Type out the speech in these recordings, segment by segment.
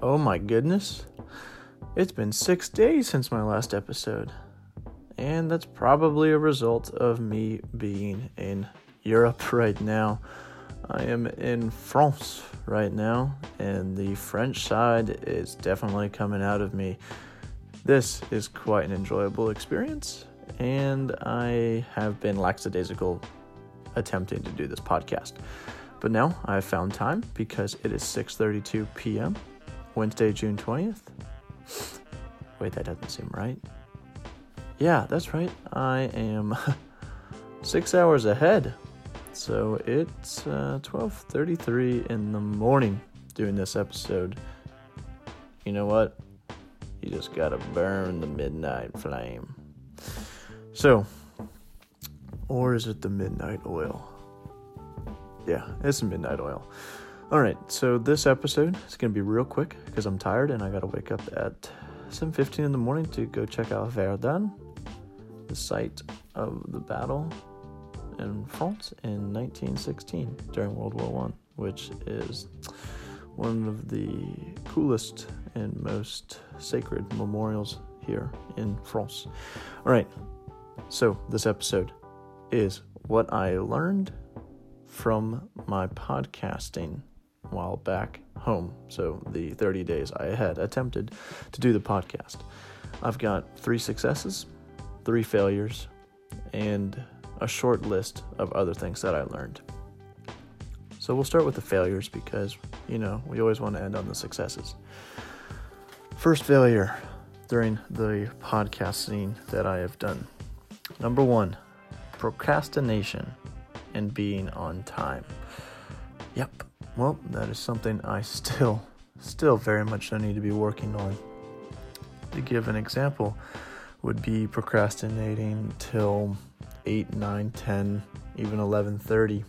Oh my goodness. It's been six days since my last episode. And that's probably a result of me being in Europe right now. I am in France right now, and the French side is definitely coming out of me. This is quite an enjoyable experience, and I have been lackadaisical attempting to do this podcast. But now I've found time because it is 6:32 p.m. Wednesday, June 20th. Wait, that doesn't seem right. Yeah, that's right. I am 6 hours ahead. So it's uh, 12:33 in the morning doing this episode. You know what? You just got to burn the midnight flame. So, or is it the midnight oil? Yeah, it's the midnight oil. All right, so this episode is going to be real quick because I'm tired and I got to wake up at 7:15 in the morning to go check out Verdun, the site of the battle in France in 1916 during World War One, which is one of the coolest and most sacred memorials here in France. All right, so this episode is what I learned from my podcasting while back home. So, the 30 days I had attempted to do the podcast. I've got three successes, three failures, and a short list of other things that I learned. So, we'll start with the failures because, you know, we always want to end on the successes. First failure during the podcasting that I have done. Number one, procrastination and being on time. Yep. Well, that is something I still still very much need to be working on. To give an example, would be procrastinating till 8, 9, 10, even 11:30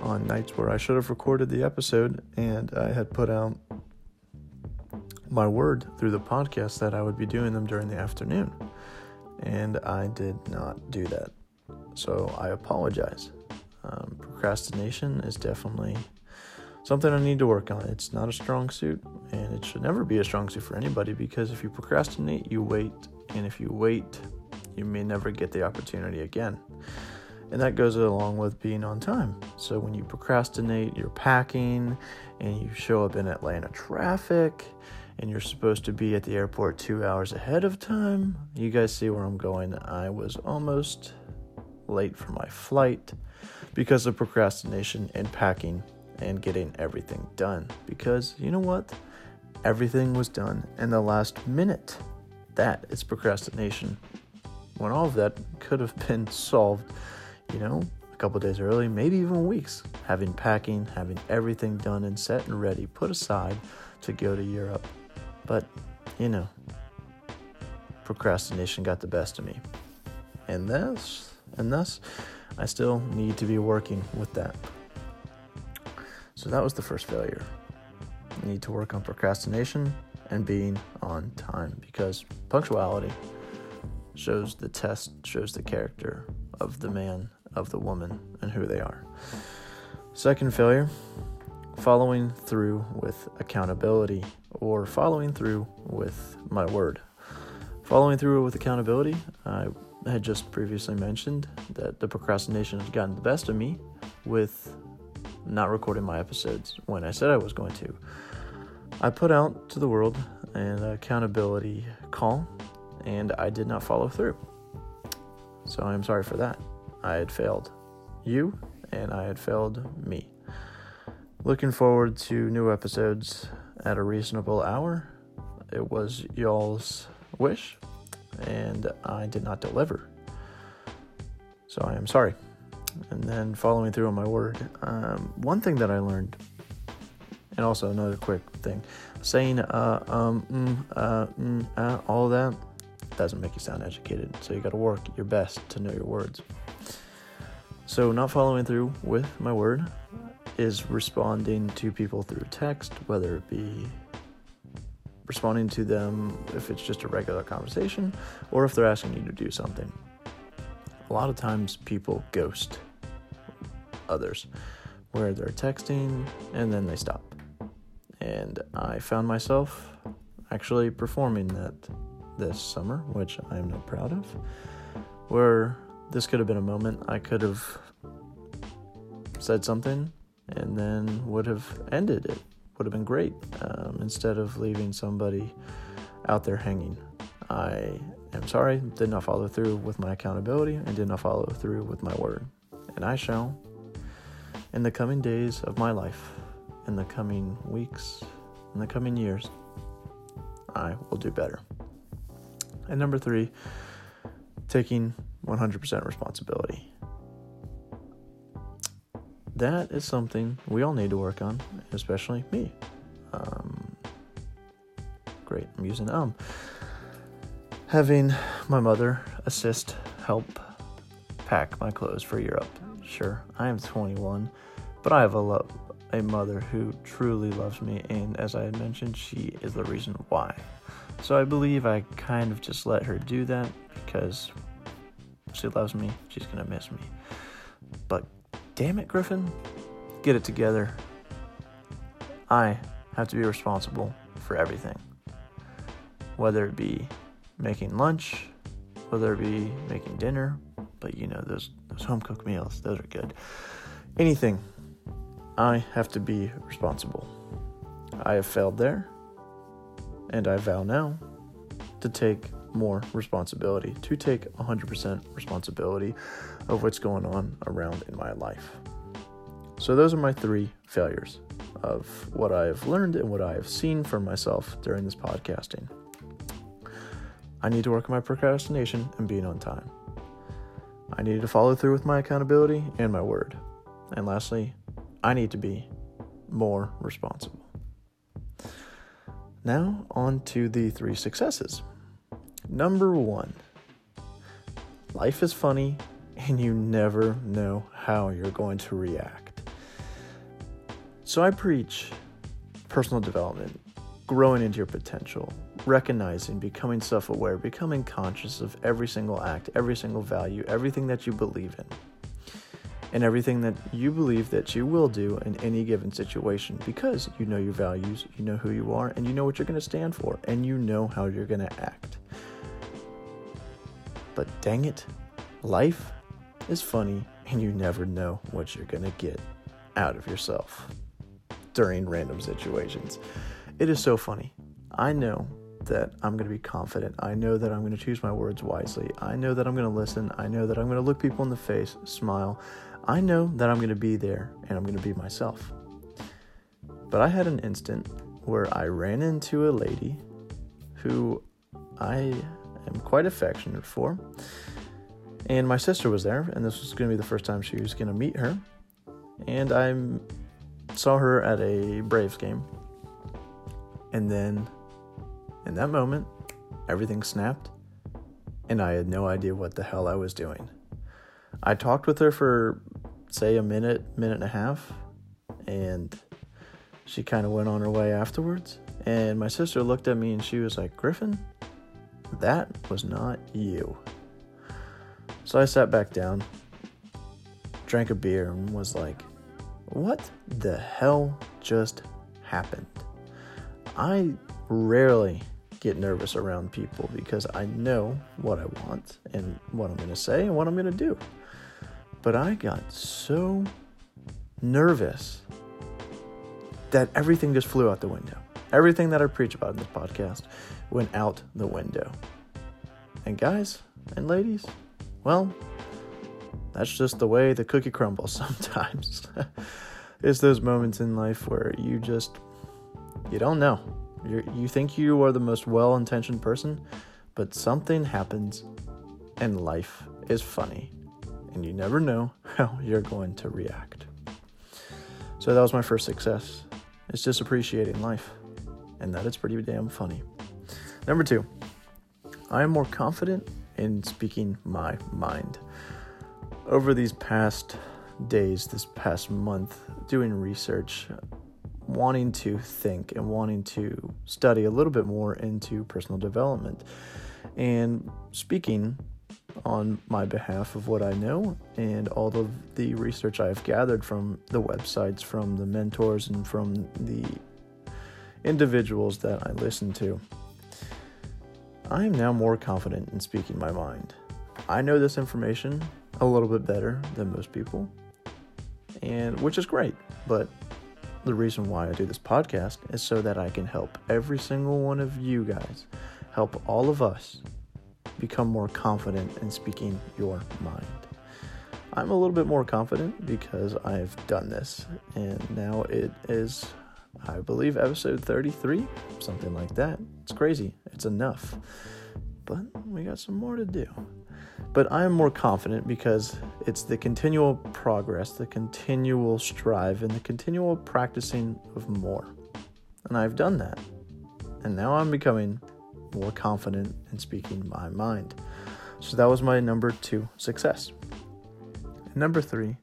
on nights where I should have recorded the episode and I had put out my word through the podcast that I would be doing them during the afternoon. And I did not do that. So I apologize. Um, procrastination is definitely something I need to work on. It's not a strong suit, and it should never be a strong suit for anybody because if you procrastinate, you wait, and if you wait, you may never get the opportunity again. And that goes along with being on time. So when you procrastinate, you're packing and you show up in Atlanta traffic and you're supposed to be at the airport two hours ahead of time. You guys see where I'm going. I was almost late for my flight because of procrastination and packing and getting everything done. Because you know what? Everything was done in the last minute. That is procrastination. When all of that could have been solved, you know, a couple days early, maybe even weeks. Having packing, having everything done and set and ready, put aside to go to Europe. But, you know, procrastination got the best of me. And this and thus I still need to be working with that. So that was the first failure. I need to work on procrastination and being on time because punctuality shows the test, shows the character of the man, of the woman, and who they are. Second failure, following through with accountability or following through with my word. Following through with accountability, I had just previously mentioned that the procrastination has gotten the best of me with not recording my episodes when I said I was going to. I put out to the world an accountability call and I did not follow through. So I am sorry for that. I had failed you and I had failed me. Looking forward to new episodes at a reasonable hour. It was y'all's wish and I did not deliver. So I am sorry. And then following through on my word, um, one thing that I learned, and also another quick thing, saying uh, um, mm, uh, mm, uh, all that doesn't make you sound educated. So you got to work your best to know your words. So not following through with my word is responding to people through text, whether it be responding to them if it's just a regular conversation or if they're asking you to do something. A lot of times people ghost others where they're texting and then they stop. And I found myself actually performing that this summer, which I am not proud of. Where this could have been a moment I could have said something and then would have ended it. Would have been great um, instead of leaving somebody out there hanging. I am sorry, did not follow through with my accountability and did not follow through with my word. And I shall, in the coming days of my life, in the coming weeks, in the coming years, I will do better. And number three, taking 100% responsibility. That is something we all need to work on, especially me. Um, great, I'm using um. Having my mother assist, help pack my clothes for Europe. Sure, I am 21, but I have a love, a mother who truly loves me, and as I had mentioned, she is the reason why. So I believe I kind of just let her do that because she loves me. She's gonna miss me. Damn it, Griffin, get it together. I have to be responsible for everything, whether it be making lunch, whether it be making dinner, but you know, those, those home cooked meals, those are good. Anything, I have to be responsible. I have failed there, and I vow now to take more responsibility, to take 100% responsibility of what's going on around in my life. So, those are my three failures of what I have learned and what I have seen for myself during this podcasting. I need to work on my procrastination and being on time. I need to follow through with my accountability and my word. And lastly, I need to be more responsible. Now, on to the three successes. Number one, life is funny and you never know how you're going to react. So I preach personal development, growing into your potential, recognizing, becoming self aware, becoming conscious of every single act, every single value, everything that you believe in, and everything that you believe that you will do in any given situation because you know your values, you know who you are, and you know what you're going to stand for, and you know how you're going to act. But dang it, life is funny and you never know what you're going to get out of yourself during random situations. It is so funny. I know that I'm going to be confident. I know that I'm going to choose my words wisely. I know that I'm going to listen. I know that I'm going to look people in the face, smile. I know that I'm going to be there and I'm going to be myself. But I had an instant where I ran into a lady who I am quite affectionate for. And my sister was there, and this was going to be the first time she was going to meet her. And I saw her at a Braves game. And then, in that moment, everything snapped, and I had no idea what the hell I was doing. I talked with her for, say, a minute, minute and a half, and she kind of went on her way afterwards. And my sister looked at me and she was like, Griffin, that was not you. So I sat back down, drank a beer, and was like, what the hell just happened? I rarely get nervous around people because I know what I want and what I'm going to say and what I'm going to do. But I got so nervous that everything just flew out the window. Everything that I preach about in this podcast went out the window. And guys and ladies, well, that's just the way the cookie crumbles sometimes. it's those moments in life where you just you don't know. you you think you are the most well-intentioned person, but something happens and life is funny and you never know how you're going to react. So that was my first success. It's just appreciating life and that it's pretty damn funny. Number two, I am more confident in speaking my mind. Over these past days, this past month, doing research, wanting to think and wanting to study a little bit more into personal development, and speaking on my behalf of what I know and all of the research I've gathered from the websites, from the mentors, and from the individuals that I listen to. I am now more confident in speaking my mind. I know this information a little bit better than most people, and which is great. But the reason why I do this podcast is so that I can help every single one of you guys, help all of us become more confident in speaking your mind. I'm a little bit more confident because I've done this, and now it is, I believe, episode 33, something like that. It's crazy. It's enough. But we got some more to do. But I am more confident because it's the continual progress, the continual strive, and the continual practicing of more. And I've done that. And now I'm becoming more confident in speaking my mind. So that was my number two success. And number three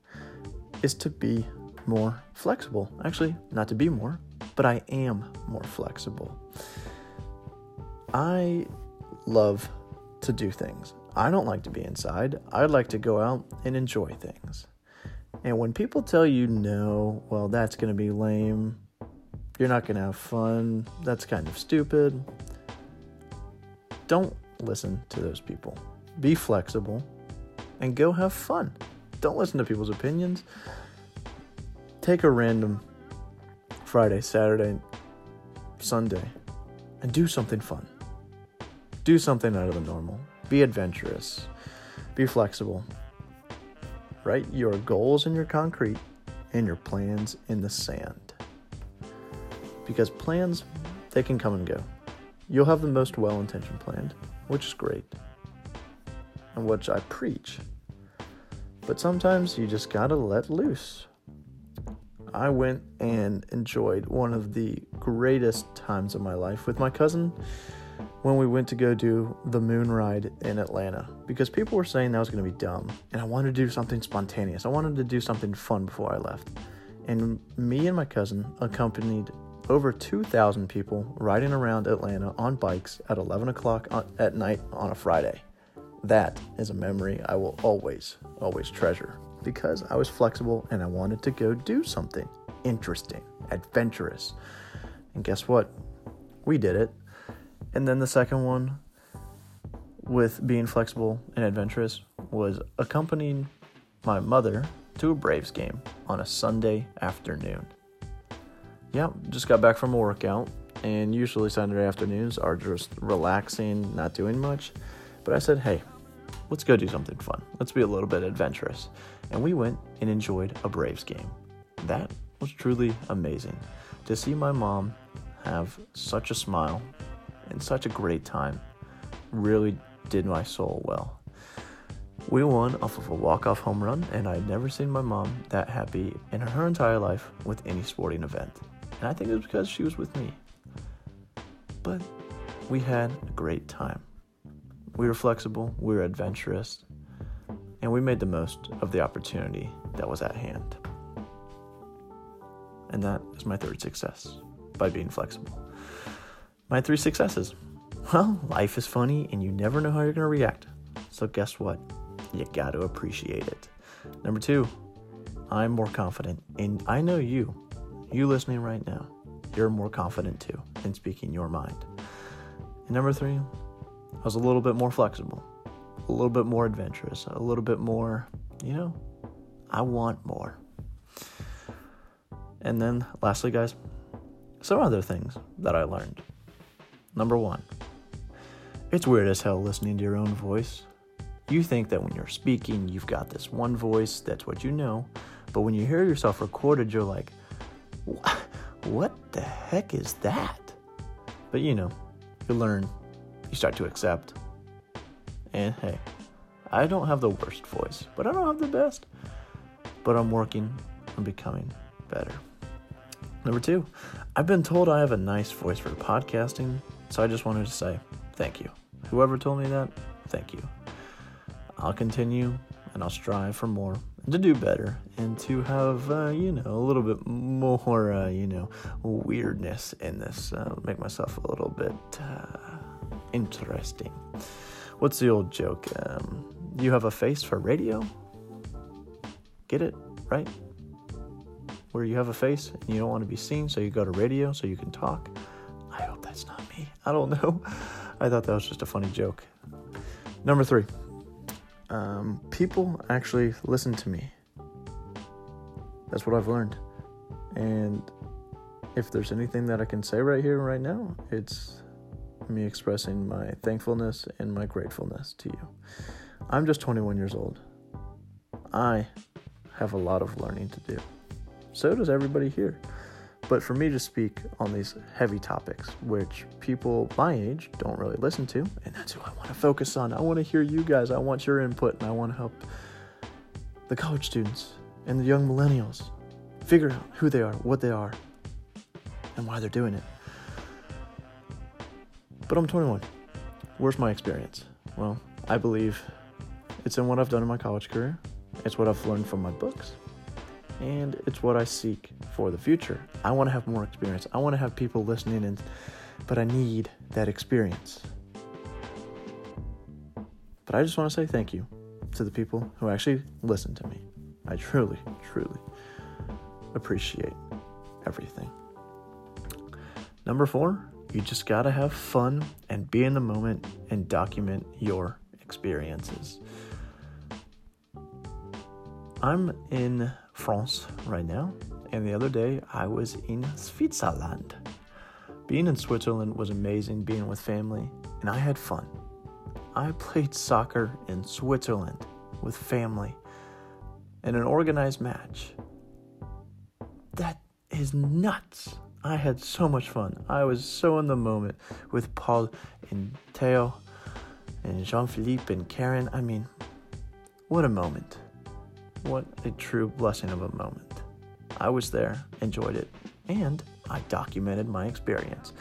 is to be more flexible. Actually, not to be more, but I am more flexible. I love to do things. I don't like to be inside. I'd like to go out and enjoy things. And when people tell you no, well, that's going to be lame. You're not going to have fun. That's kind of stupid. Don't listen to those people. Be flexible and go have fun. Don't listen to people's opinions. Take a random Friday, Saturday, Sunday and do something fun. Do something out of the normal. Be adventurous. Be flexible. Write your goals in your concrete and your plans in the sand. Because plans, they can come and go. You'll have the most well intentioned plan, which is great, and which I preach. But sometimes you just gotta let loose. I went and enjoyed one of the greatest times of my life with my cousin when we went to go do the moon ride in Atlanta because people were saying that was going to be dumb and I wanted to do something spontaneous. I wanted to do something fun before I left. And me and my cousin accompanied over 2,000 people riding around Atlanta on bikes at 11 o'clock at night on a Friday. That is a memory I will always, always treasure because I was flexible and I wanted to go do something interesting, adventurous. And guess what? We did it. And then the second one with being flexible and adventurous was accompanying my mother to a Braves game on a Sunday afternoon. Yeah, just got back from a workout, and usually Sunday afternoons are just relaxing, not doing much. But I said, hey, let's go do something fun. Let's be a little bit adventurous. And we went and enjoyed a Braves game. That was truly amazing to see my mom have such a smile and such a great time. Really did my soul well. We won off of a walk-off home run, and I'd never seen my mom that happy in her entire life with any sporting event. And I think it was because she was with me. But we had a great time. We were flexible, we were adventurous, and we made the most of the opportunity that was at hand. And that is my third success by being flexible my three successes. Well, life is funny and you never know how you're going to react. So, guess what? You got to appreciate it. Number two, I'm more confident. And I know you, you listening right now, you're more confident too in speaking your mind. And number three, I was a little bit more flexible, a little bit more adventurous, a little bit more, you know, I want more. And then, lastly, guys, some other things that I learned. Number one, it's weird as hell listening to your own voice. You think that when you're speaking, you've got this one voice, that's what you know. But when you hear yourself recorded, you're like, what the heck is that? But you know, you learn, you start to accept. And hey, I don't have the worst voice, but I don't have the best. But I'm working on becoming better. Number two, I've been told I have a nice voice for podcasting, so I just wanted to say thank you. Whoever told me that, thank you. I'll continue and I'll strive for more and to do better and to have, uh, you know, a little bit more, uh, you know, weirdness in this. Uh, make myself a little bit uh, interesting. What's the old joke? Um, you have a face for radio? Get it? Right? where you have a face and you don't want to be seen, so you go to radio so you can talk. I hope that's not me. I don't know. I thought that was just a funny joke. Number three, um, people actually listen to me. That's what I've learned. And if there's anything that I can say right here, right now, it's me expressing my thankfulness and my gratefulness to you. I'm just 21 years old. I have a lot of learning to do. So does everybody here. But for me to speak on these heavy topics, which people my age don't really listen to, and that's who I want to focus on. I want to hear you guys. I want your input, and I want to help the college students and the young millennials figure out who they are, what they are, and why they're doing it. But I'm 21. Where's my experience? Well, I believe it's in what I've done in my college career, it's what I've learned from my books, and it's what I seek for the future. I want to have more experience. I want to have people listening and but I need that experience. But I just want to say thank you to the people who actually listen to me. I truly, truly appreciate everything. Number four, you just gotta have fun and be in the moment and document your experiences. I'm in France right now, and the other day I was in Switzerland. Being in Switzerland was amazing, being with family, and I had fun. I played soccer in Switzerland with family in an organized match. That is nuts. I had so much fun. I was so in the moment with Paul and Theo and Jean Philippe and Karen. I mean, what a moment. What a true blessing of a moment. I was there, enjoyed it, and I documented my experience.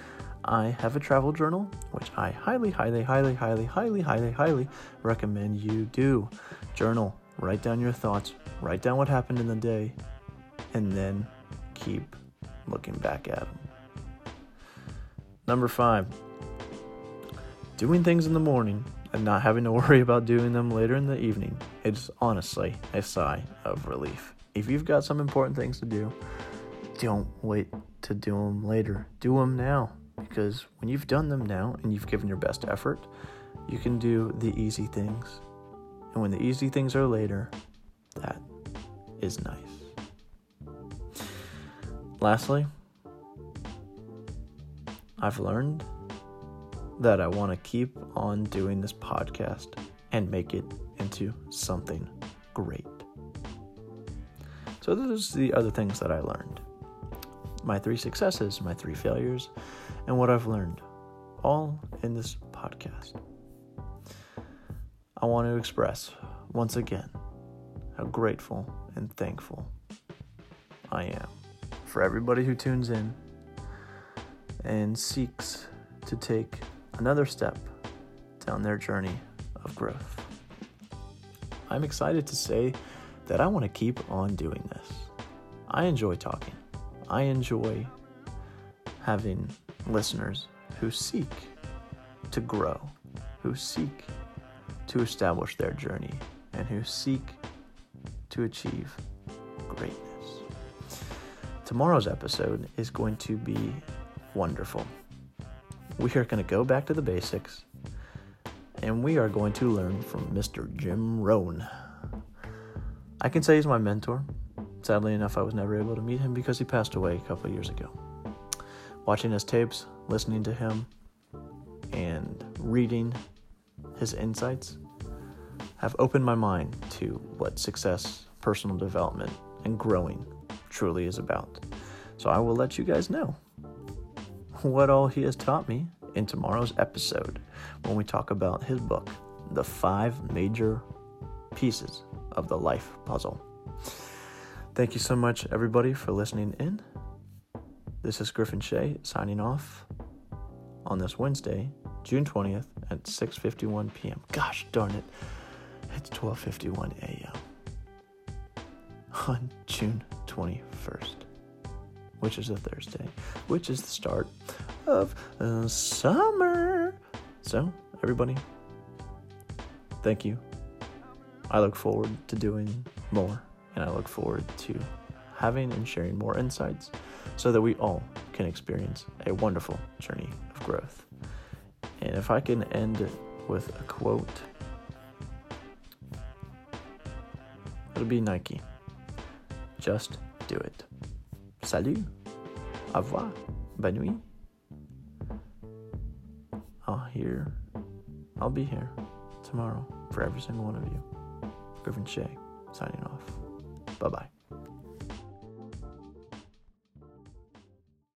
I have a travel journal, which I highly, highly, highly, highly, highly, highly, highly recommend you do. Journal, write down your thoughts, write down what happened in the day, and then keep looking back at them. Number five, doing things in the morning and not having to worry about doing them later in the evening is honestly a sigh of relief. If you've got some important things to do, don't wait to do them later. Do them now because when you've done them now and you've given your best effort, you can do the easy things. And when the easy things are later, that is nice. Lastly, I've learned that I want to keep on doing this podcast and make it into something great. So, those are the other things that I learned my three successes, my three failures, and what I've learned, all in this podcast. I want to express once again how grateful and thankful I am for everybody who tunes in and seeks to take another step down their journey of growth. I'm excited to say that I want to keep on doing this. I enjoy talking. I enjoy having listeners who seek to grow, who seek to establish their journey, and who seek to achieve. Tomorrow's episode is going to be wonderful. We are going to go back to the basics and we are going to learn from Mr. Jim Rohn. I can say he's my mentor. Sadly enough, I was never able to meet him because he passed away a couple years ago. Watching his tapes, listening to him, and reading his insights have opened my mind to what success, personal development, and growing truly is about. So I will let you guys know what all he has taught me in tomorrow's episode when we talk about his book, The Five Major Pieces of the Life Puzzle. Thank you so much, everybody, for listening in. This is Griffin Shea signing off on this Wednesday, June 20th at 6:51 p.m. Gosh darn it. It's 12:51 a.m. on June 21st, which is a Thursday, which is the start of summer. So, everybody, thank you. I look forward to doing more, and I look forward to having and sharing more insights so that we all can experience a wonderful journey of growth. And if I can end with a quote, it'll be Nike. Just do it. Salut. Au revoir. Bonne nuit. I'll hear, I'll be here tomorrow for every single one of you. Griffin Shea signing off. Bye bye.